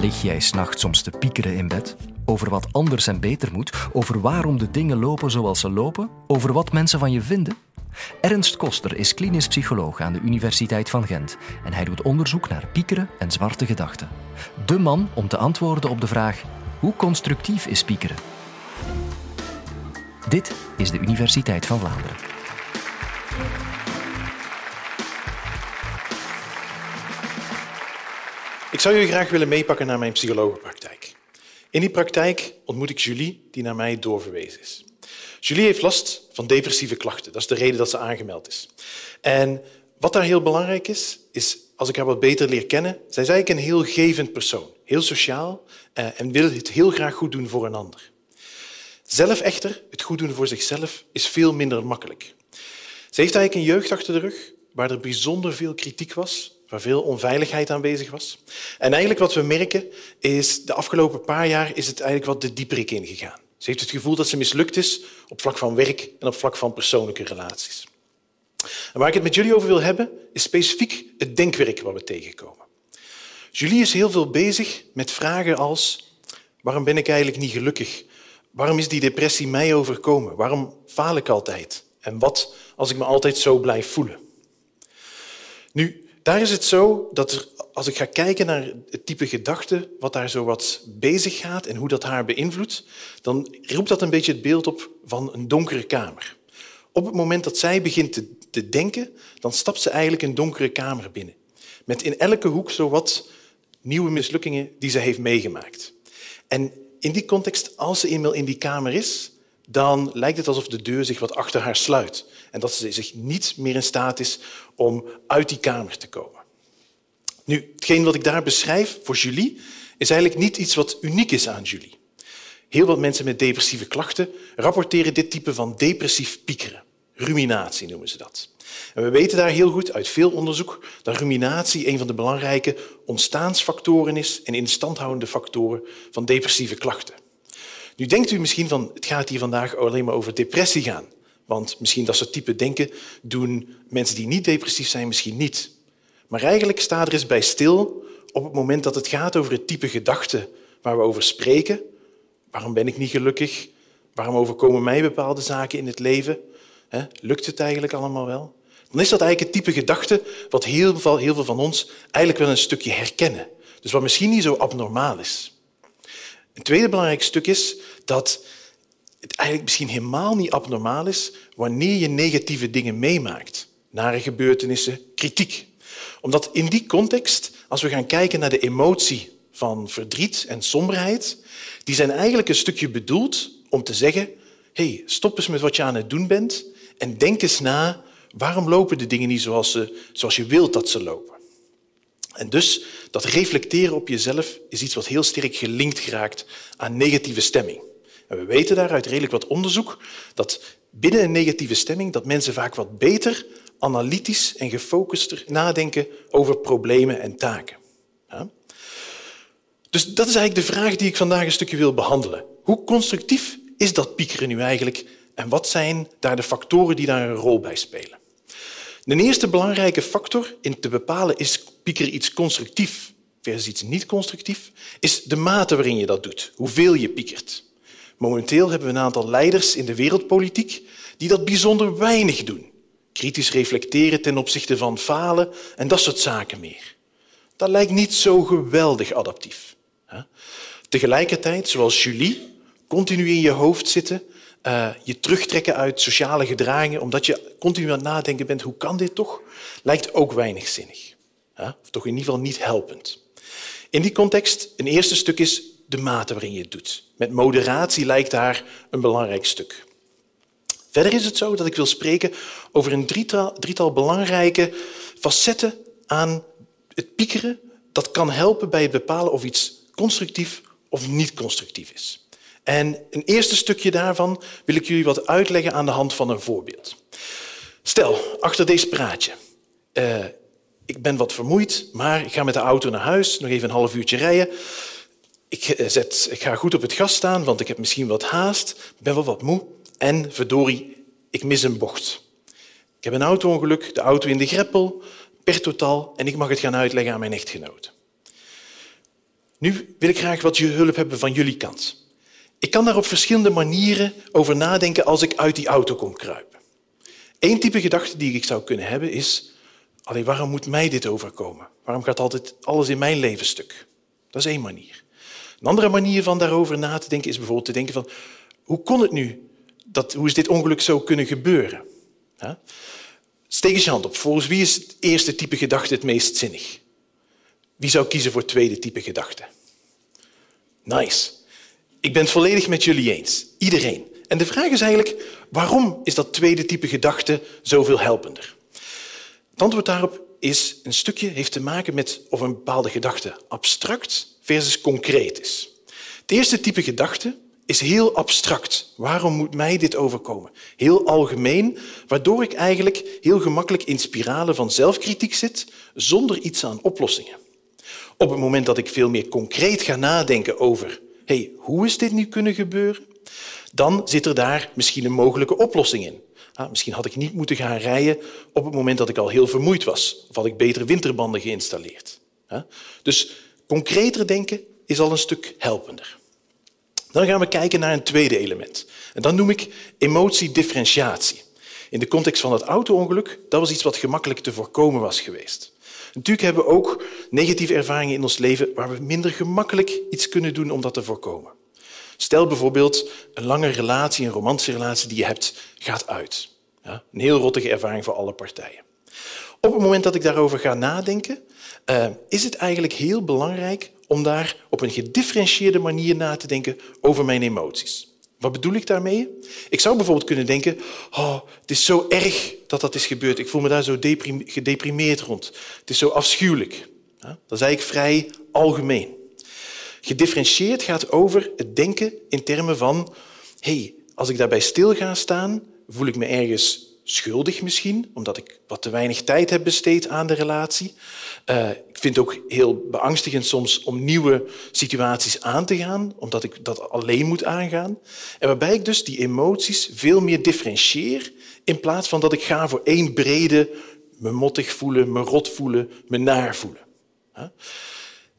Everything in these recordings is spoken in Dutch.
Lig jij s'nachts soms te piekeren in bed? Over wat anders en beter moet? Over waarom de dingen lopen zoals ze lopen? Over wat mensen van je vinden? Ernst Koster is klinisch psycholoog aan de Universiteit van Gent en hij doet onderzoek naar piekeren en zwarte gedachten. De man om te antwoorden op de vraag: hoe constructief is piekeren? Dit is de Universiteit van Vlaanderen. Ik zou jullie graag willen meepakken naar mijn psychologenpraktijk. In die praktijk ontmoet ik Julie, die naar mij doorverwezen is. Julie heeft last van depressieve klachten. Dat is de reden dat ze aangemeld is. En wat daar heel belangrijk is, is als ik haar wat beter leer kennen, zij is eigenlijk een heel gevend persoon. Heel sociaal eh, en wil het heel graag goed doen voor een ander. Zelf echter, het goed doen voor zichzelf, is veel minder makkelijk. Ze heeft eigenlijk een jeugd achter de rug waar er bijzonder veel kritiek was waar veel onveiligheid aanwezig was. En eigenlijk wat we merken is, de afgelopen paar jaar is het eigenlijk wat de dieperik ingegaan. Ze heeft het gevoel dat ze mislukt is op vlak van werk en op vlak van persoonlijke relaties. En waar ik het met jullie over wil hebben, is specifiek het denkwerk wat we tegenkomen. Julie is heel veel bezig met vragen als waarom ben ik eigenlijk niet gelukkig? Waarom is die depressie mij overkomen? Waarom faal ik altijd? En wat als ik me altijd zo blijf voelen? Nu, daar is het zo dat als ik ga kijken naar het type gedachte, wat daar zo wat bezig gaat en hoe dat haar beïnvloedt, dan roept dat een beetje het beeld op van een donkere kamer. Op het moment dat zij begint te, te denken, dan stapt ze eigenlijk een donkere kamer binnen. Met in elke hoek zo wat nieuwe mislukkingen die ze heeft meegemaakt. En in die context, als ze eenmaal in die kamer is, dan lijkt het alsof de deur zich wat achter haar sluit en dat ze zich niet meer in staat is om uit die kamer te komen. Nu, hetgeen wat ik daar beschrijf voor Julie is eigenlijk niet iets wat uniek is aan Julie. Heel wat mensen met depressieve klachten rapporteren dit type van depressief piekeren. Ruminatie noemen ze dat. En we weten daar heel goed uit veel onderzoek dat ruminatie een van de belangrijke ontstaansfactoren is en instandhoudende factoren van depressieve klachten. Nu denkt u misschien van het gaat hier vandaag alleen maar over depressie gaan. Want misschien dat soort type denken doen mensen die niet depressief zijn misschien niet. Maar eigenlijk staat er eens bij stil op het moment dat het gaat over het type gedachten waar we over spreken. Waarom ben ik niet gelukkig? Waarom overkomen mij bepaalde zaken in het leven? Lukt het eigenlijk allemaal wel? Dan is dat eigenlijk het type gedachte wat heel veel, heel veel van ons eigenlijk wel een stukje herkennen. Dus wat misschien niet zo abnormaal is. Een tweede belangrijk stuk is dat het eigenlijk misschien helemaal niet abnormaal is wanneer je negatieve dingen meemaakt. Nare gebeurtenissen, kritiek. Omdat in die context, als we gaan kijken naar de emotie van verdriet en somberheid, die zijn eigenlijk een stukje bedoeld om te zeggen hey, stop eens met wat je aan het doen bent en denk eens na waarom lopen de dingen niet zoals, ze, zoals je wilt dat ze lopen. En dus dat reflecteren op jezelf is iets wat heel sterk gelinkt geraakt aan negatieve stemming. En we weten daar uit redelijk wat onderzoek dat binnen een negatieve stemming dat mensen vaak wat beter, analytisch en gefocuster nadenken over problemen en taken. Ja? Dus dat is eigenlijk de vraag die ik vandaag een stukje wil behandelen. Hoe constructief is dat piekeren nu eigenlijk en wat zijn daar de factoren die daar een rol bij spelen? De eerste belangrijke factor in te bepalen is piekeren iets constructief versus iets niet constructief, is de mate waarin je dat doet, hoeveel je piekert. Momenteel hebben we een aantal leiders in de wereldpolitiek die dat bijzonder weinig doen. Kritisch reflecteren ten opzichte van falen en dat soort zaken meer. Dat lijkt niet zo geweldig adaptief. Tegelijkertijd, zoals Julie, continu in je hoofd zitten, uh, je terugtrekken uit sociale gedragingen, omdat je continu aan het nadenken bent, hoe kan dit toch, lijkt ook weinig zinnig. Of toch in ieder geval niet helpend. In die context, een eerste stuk is de mate waarin je het doet. Met moderatie lijkt daar een belangrijk stuk. Verder is het zo dat ik wil spreken over een drietal, belangrijke facetten aan het piekeren dat kan helpen bij het bepalen of iets constructief of niet constructief is. En een eerste stukje daarvan wil ik jullie wat uitleggen aan de hand van een voorbeeld. Stel, achter deze praatje. Uh, ik ben wat vermoeid, maar ik ga met de auto naar huis, nog even een half uurtje rijden. Ik, eh, zet, ik ga goed op het gas staan, want ik heb misschien wat haast, ben wel wat moe en verdorie, ik mis een bocht. Ik heb een auto-ongeluk, de auto in de greppel, per totaal, en ik mag het gaan uitleggen aan mijn echtgenoot. Nu wil ik graag wat hulp hebben van jullie kant. Ik kan daar op verschillende manieren over nadenken als ik uit die auto kom kruipen. Eén type gedachte die ik zou kunnen hebben is, alleen waarom moet mij dit overkomen? Waarom gaat altijd alles in mijn leven stuk? Dat is één manier. Een andere manier van daarover na te denken is bijvoorbeeld te denken van, hoe kon het nu? Dat, hoe is dit ongeluk zo kunnen gebeuren? Steek eens je hand op. Volgens wie is het eerste type gedachte het meest zinnig? Wie zou kiezen voor het tweede type gedachte? Nice. Ik ben het volledig met jullie eens. Iedereen. En de vraag is eigenlijk, waarom is dat tweede type gedachte zoveel helpender? Het antwoord daarop is een stukje heeft te maken met of een bepaalde gedachte abstract versus concreet is. Het eerste type gedachte is heel abstract. Waarom moet mij dit overkomen? Heel algemeen, waardoor ik eigenlijk heel gemakkelijk in spiralen van zelfkritiek zit zonder iets aan oplossingen. Op het moment dat ik veel meer concreet ga nadenken over hey, hoe is dit nu kunnen gebeuren, dan zit er daar misschien een mogelijke oplossing in. Ah, misschien had ik niet moeten gaan rijden op het moment dat ik al heel vermoeid was. Of had ik betere winterbanden geïnstalleerd. Dus concreter denken is al een stuk helpender. Dan gaan we kijken naar een tweede element. En dat noem ik emotiedifferentiatie. In de context van het auto-ongeluk, dat was iets wat gemakkelijk te voorkomen was geweest. Natuurlijk hebben we ook negatieve ervaringen in ons leven waar we minder gemakkelijk iets kunnen doen om dat te voorkomen. Stel bijvoorbeeld een lange relatie, een romantische relatie die je hebt, gaat uit. Ja, een heel rottige ervaring voor alle partijen. Op het moment dat ik daarover ga nadenken, uh, is het eigenlijk heel belangrijk om daar op een gedifferentieerde manier na te denken over mijn emoties. Wat bedoel ik daarmee? Ik zou bijvoorbeeld kunnen denken, oh, het is zo erg dat dat is gebeurd. Ik voel me daar zo gedeprimeerd rond. Het is zo afschuwelijk. Dat is eigenlijk vrij algemeen. Gedifferentieerd gaat over het denken in termen van, hey, als ik daarbij stil ga staan, voel ik me ergens schuldig misschien, omdat ik wat te weinig tijd heb besteed aan de relatie. Uh, ik vind het ook heel beangstigend soms om nieuwe situaties aan te gaan, omdat ik dat alleen moet aangaan. En waarbij ik dus die emoties veel meer differentieer, in plaats van dat ik ga voor één brede me mottig voelen, me rot voelen, me naar voelen.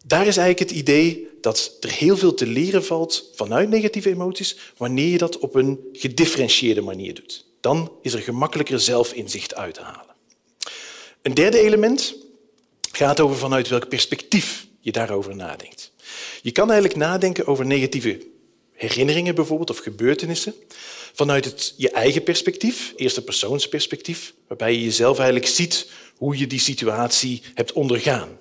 Daar is eigenlijk het idee dat er heel veel te leren valt vanuit negatieve emoties wanneer je dat op een gedifferentieerde manier doet. Dan is er gemakkelijker zelfinzicht uit te halen. Een derde element gaat over vanuit welk perspectief je daarover nadenkt. Je kan eigenlijk nadenken over negatieve herinneringen bijvoorbeeld of gebeurtenissen vanuit het, je eigen perspectief, eerste persoonsperspectief, waarbij je jezelf eigenlijk ziet hoe je die situatie hebt ondergaan.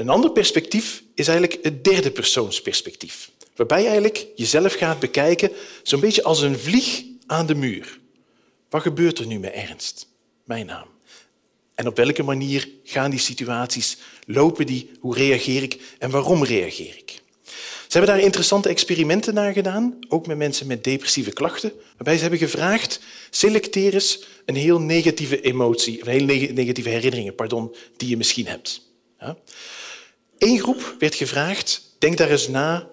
Een ander perspectief is eigenlijk het derde persoonsperspectief, waarbij je eigenlijk jezelf gaat bekijken zo'n beetje als een vlieg aan de muur. Wat gebeurt er nu met Ernst, mijn naam? En op welke manier gaan die situaties, lopen die, hoe reageer ik en waarom reageer ik? Ze hebben daar interessante experimenten naar gedaan, ook met mensen met depressieve klachten, waarbij ze hebben gevraagd, selecteer eens een heel negatieve emotie, een heel negatieve herinneringen pardon, die je misschien hebt. Ja? Eén groep werd gevraagd, denk daar eens na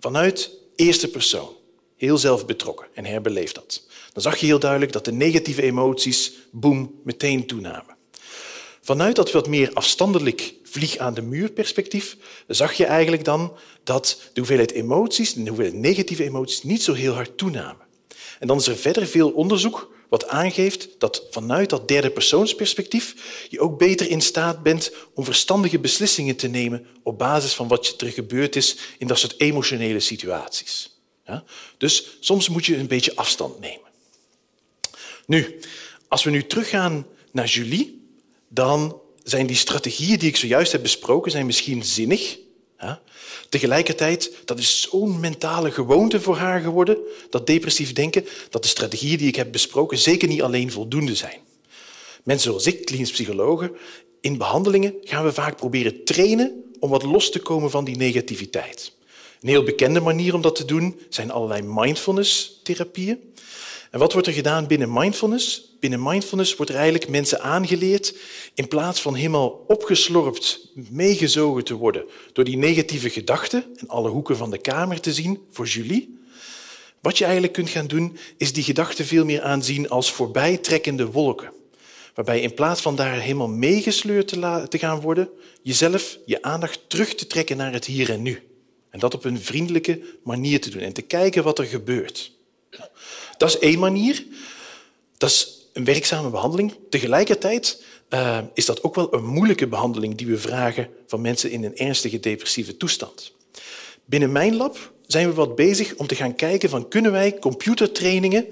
vanuit eerste persoon. Heel zelf betrokken en herbeleef dat. Dan zag je heel duidelijk dat de negatieve emoties, boem, meteen toenamen. Vanuit dat wat meer afstandelijk vlieg aan de muur perspectief zag je eigenlijk dan dat de hoeveelheid emoties, de hoeveelheid negatieve emoties, niet zo heel hard toenamen. En dan is er verder veel onderzoek wat aangeeft dat vanuit dat derde persoonsperspectief je ook beter in staat bent om verstandige beslissingen te nemen op basis van wat er gebeurd is in dat soort emotionele situaties. Ja? Dus soms moet je een beetje afstand nemen. Nu, als we nu teruggaan naar Julie, dan zijn die strategieën die ik zojuist heb besproken zijn misschien zinnig. Ja? Tegelijkertijd, dat is zo'n mentale gewoonte voor haar geworden, dat depressief denken, dat de strategieën die ik heb besproken zeker niet alleen voldoende zijn. Mensen zoals ik, klinisch psychologen, in behandelingen gaan we vaak proberen trainen om wat los te komen van die negativiteit. Een heel bekende manier om dat te doen zijn allerlei mindfulness-therapieën. En wat wordt er gedaan binnen mindfulness? Binnen mindfulness wordt er eigenlijk mensen aangeleerd, in plaats van helemaal opgeslorpt, meegezogen te worden door die negatieve gedachten en alle hoeken van de kamer te zien voor Julie. Wat je eigenlijk kunt gaan doen, is die gedachten veel meer aanzien als voorbijtrekkende wolken. waarbij in plaats van daar helemaal meegesleurd te gaan worden, jezelf je aandacht terug te trekken naar het hier en nu. En dat op een vriendelijke manier te doen en te kijken wat er gebeurt. Dat is één manier. Dat is een werkzame behandeling. Tegelijkertijd uh, is dat ook wel een moeilijke behandeling die we vragen van mensen in een ernstige depressieve toestand. Binnen mijn lab zijn we wat bezig om te gaan kijken van kunnen wij computertrainingen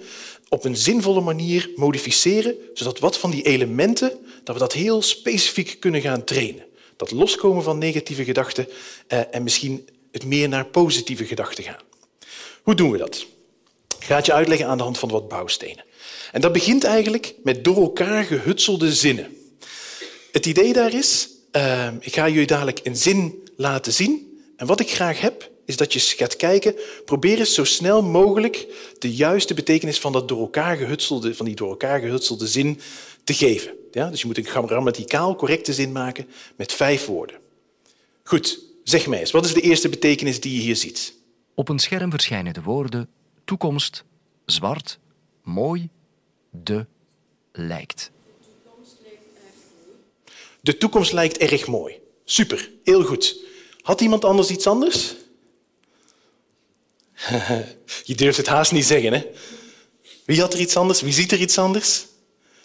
op een zinvolle manier modificeren, zodat wat van die elementen, dat we dat heel specifiek kunnen gaan trainen. Dat loskomen van negatieve gedachten uh, en misschien het meer naar positieve gedachten gaan. Hoe doen we dat? Ik ga je uitleggen aan de hand van wat bouwstenen. En dat begint eigenlijk met door elkaar gehutselde zinnen. Het idee daar is, uh, ik ga jullie dadelijk een zin laten zien. En wat ik graag heb, is dat je gaat kijken, probeer eens zo snel mogelijk de juiste betekenis van, dat door elkaar gehutselde, van die door elkaar gehutselde zin te geven. Ja? Dus je moet een grammaticaal correcte zin maken met vijf woorden. Goed, zeg mij eens, wat is de eerste betekenis die je hier ziet? Op een scherm verschijnen de woorden toekomst, zwart, mooi, de, lijkt. De toekomst lijkt erg mooi. Super, heel goed. Had iemand anders iets anders? Je durft het haast niet zeggen, hè? Wie had er iets anders? Wie ziet er iets anders?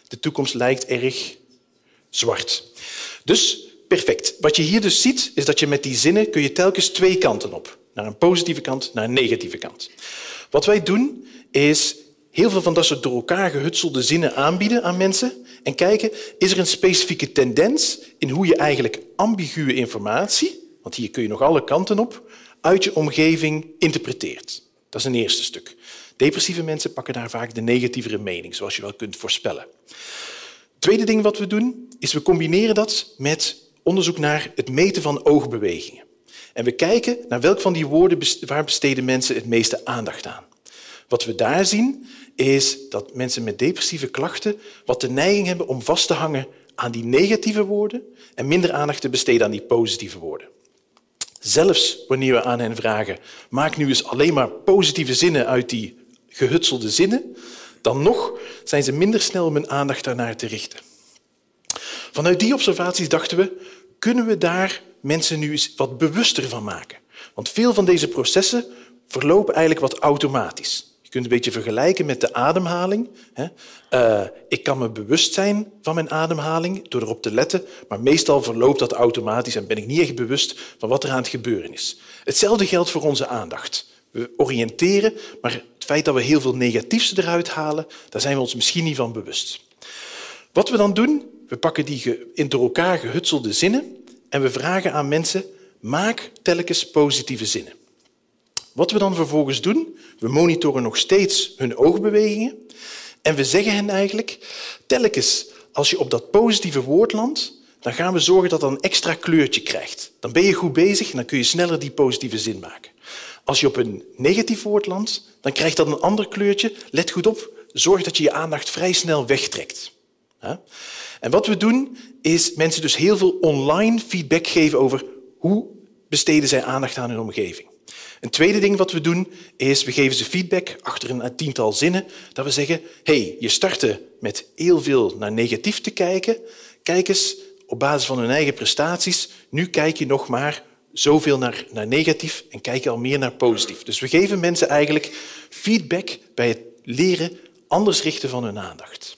De toekomst lijkt erg zwart. Dus perfect. Wat je hier dus ziet, is dat je met die zinnen kun je telkens twee kanten op. Naar een positieve kant, naar een negatieve kant. Wat wij doen, is heel veel van dat soort door elkaar gehutselde zinnen aanbieden aan mensen en kijken, is er een specifieke tendens in hoe je eigenlijk ambiguë informatie, want hier kun je nog alle kanten op, uit je omgeving interpreteert. Dat is een eerste stuk. Depressieve mensen pakken daar vaak de negatievere mening, zoals je wel kunt voorspellen. Het tweede ding wat we doen, is we combineren dat met onderzoek naar het meten van oogbewegingen. En we kijken naar welk van die woorden waar besteden mensen het meeste aandacht aan. Wat we daar zien, is dat mensen met depressieve klachten wat de neiging hebben om vast te hangen aan die negatieve woorden en minder aandacht te besteden aan die positieve woorden. Zelfs wanneer we aan hen vragen, maak nu eens alleen maar positieve zinnen uit die gehutselde zinnen, dan nog zijn ze minder snel om hun aandacht daarnaar te richten. Vanuit die observaties dachten we, kunnen we daar mensen nu eens wat bewuster van maken? Want veel van deze processen verlopen eigenlijk wat automatisch. Je kunt het een beetje vergelijken met de ademhaling. Uh, ik kan me bewust zijn van mijn ademhaling door erop te letten, maar meestal verloopt dat automatisch en ben ik niet echt bewust van wat er aan het gebeuren is. Hetzelfde geldt voor onze aandacht. We oriënteren, maar het feit dat we heel veel negatiefs eruit halen, daar zijn we ons misschien niet van bewust. Wat we dan doen, we pakken die in door elkaar gehutselde zinnen en we vragen aan mensen, maak telkens positieve zinnen. Wat we dan vervolgens doen, we monitoren nog steeds hun oogbewegingen en we zeggen hen eigenlijk, telkens als je op dat positieve woord landt, dan gaan we zorgen dat dat een extra kleurtje krijgt. Dan ben je goed bezig en dan kun je sneller die positieve zin maken. Als je op een negatief woord landt, dan krijgt dat een ander kleurtje. Let goed op, zorg dat je je aandacht vrij snel wegtrekt. En wat we doen, is mensen dus heel veel online feedback geven over hoe besteden zij aandacht aan hun omgeving. Een tweede ding wat we doen, is we geven ze feedback achter een tiental zinnen, dat we zeggen, hey, je startte met heel veel naar negatief te kijken, kijk eens op basis van hun eigen prestaties, nu kijk je nog maar zoveel naar, naar negatief en kijk je al meer naar positief. Dus we geven mensen eigenlijk feedback bij het leren anders richten van hun aandacht.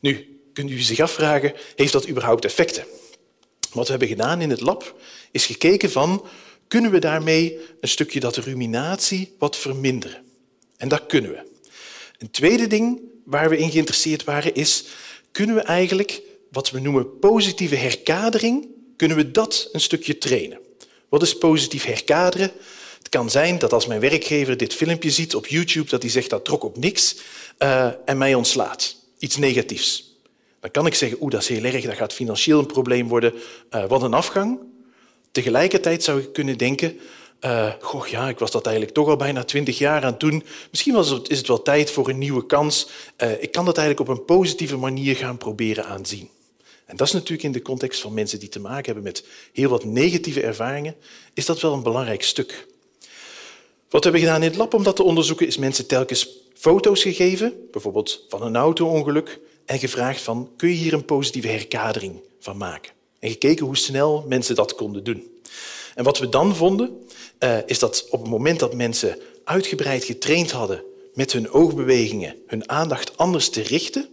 Nu, kunt u zich afvragen, heeft dat überhaupt effecten? Wat we hebben gedaan in het lab, is gekeken van kunnen we daarmee een stukje dat ruminatie wat verminderen. En dat kunnen we. Een tweede ding waar we in geïnteresseerd waren is, kunnen we eigenlijk wat we noemen positieve herkadering, kunnen we dat een stukje trainen. Wat is positief herkaderen? Het kan zijn dat als mijn werkgever dit filmpje ziet op YouTube, dat hij zegt dat trok op niks uh, en mij ontslaat. Iets negatiefs. Dan kan ik zeggen, oeh, dat is heel erg, dat gaat financieel een probleem worden. Uh, wat een afgang. Tegelijkertijd zou ik kunnen denken, uh, ja, ik was dat eigenlijk toch al bijna twintig jaar aan het doen. Misschien was het, is het wel tijd voor een nieuwe kans. Uh, ik kan dat eigenlijk op een positieve manier gaan proberen aanzien. En dat is natuurlijk in de context van mensen die te maken hebben met heel wat negatieve ervaringen, is dat wel een belangrijk stuk. Wat we hebben gedaan in het lab om dat te onderzoeken, is mensen telkens foto's gegeven, bijvoorbeeld van een auto-ongeluk, en gevraagd van, kun je hier een positieve herkadering van maken? En gekeken hoe snel mensen dat konden doen. En wat we dan vonden, uh, is dat op het moment dat mensen uitgebreid getraind hadden met hun oogbewegingen, hun aandacht anders te richten,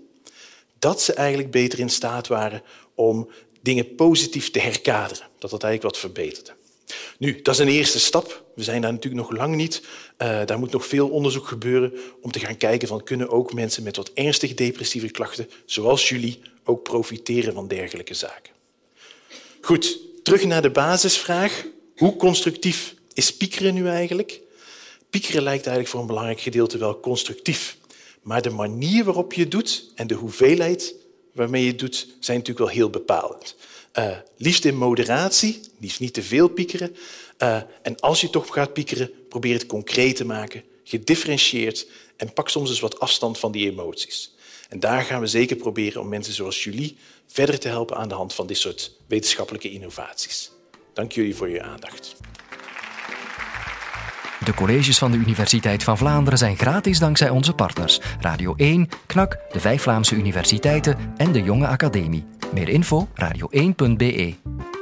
dat ze eigenlijk beter in staat waren om dingen positief te herkaderen. Dat dat eigenlijk wat verbeterde. Nu, dat is een eerste stap. We zijn daar natuurlijk nog lang niet. Uh, daar moet nog veel onderzoek gebeuren om te gaan kijken van kunnen ook mensen met wat ernstige depressieve klachten, zoals jullie, ook profiteren van dergelijke zaken. Goed, terug naar de basisvraag. Hoe constructief is piekeren nu eigenlijk? Piekeren lijkt eigenlijk voor een belangrijk gedeelte wel constructief. Maar de manier waarop je het doet en de hoeveelheid waarmee je het doet, zijn natuurlijk wel heel bepalend. Uh, liefst in moderatie, liefst niet te veel piekeren. Uh, en als je toch gaat piekeren, probeer het concreet te maken, gedifferentieerd en pak soms eens wat afstand van die emoties. En daar gaan we zeker proberen om mensen zoals jullie verder te helpen aan de hand van dit soort wetenschappelijke innovaties. Dank jullie voor je aandacht. De colleges van de Universiteit van Vlaanderen zijn gratis dankzij onze partners Radio 1, KNAK, de vijf Vlaamse universiteiten en de Jonge Academie. Meer info radio1.be.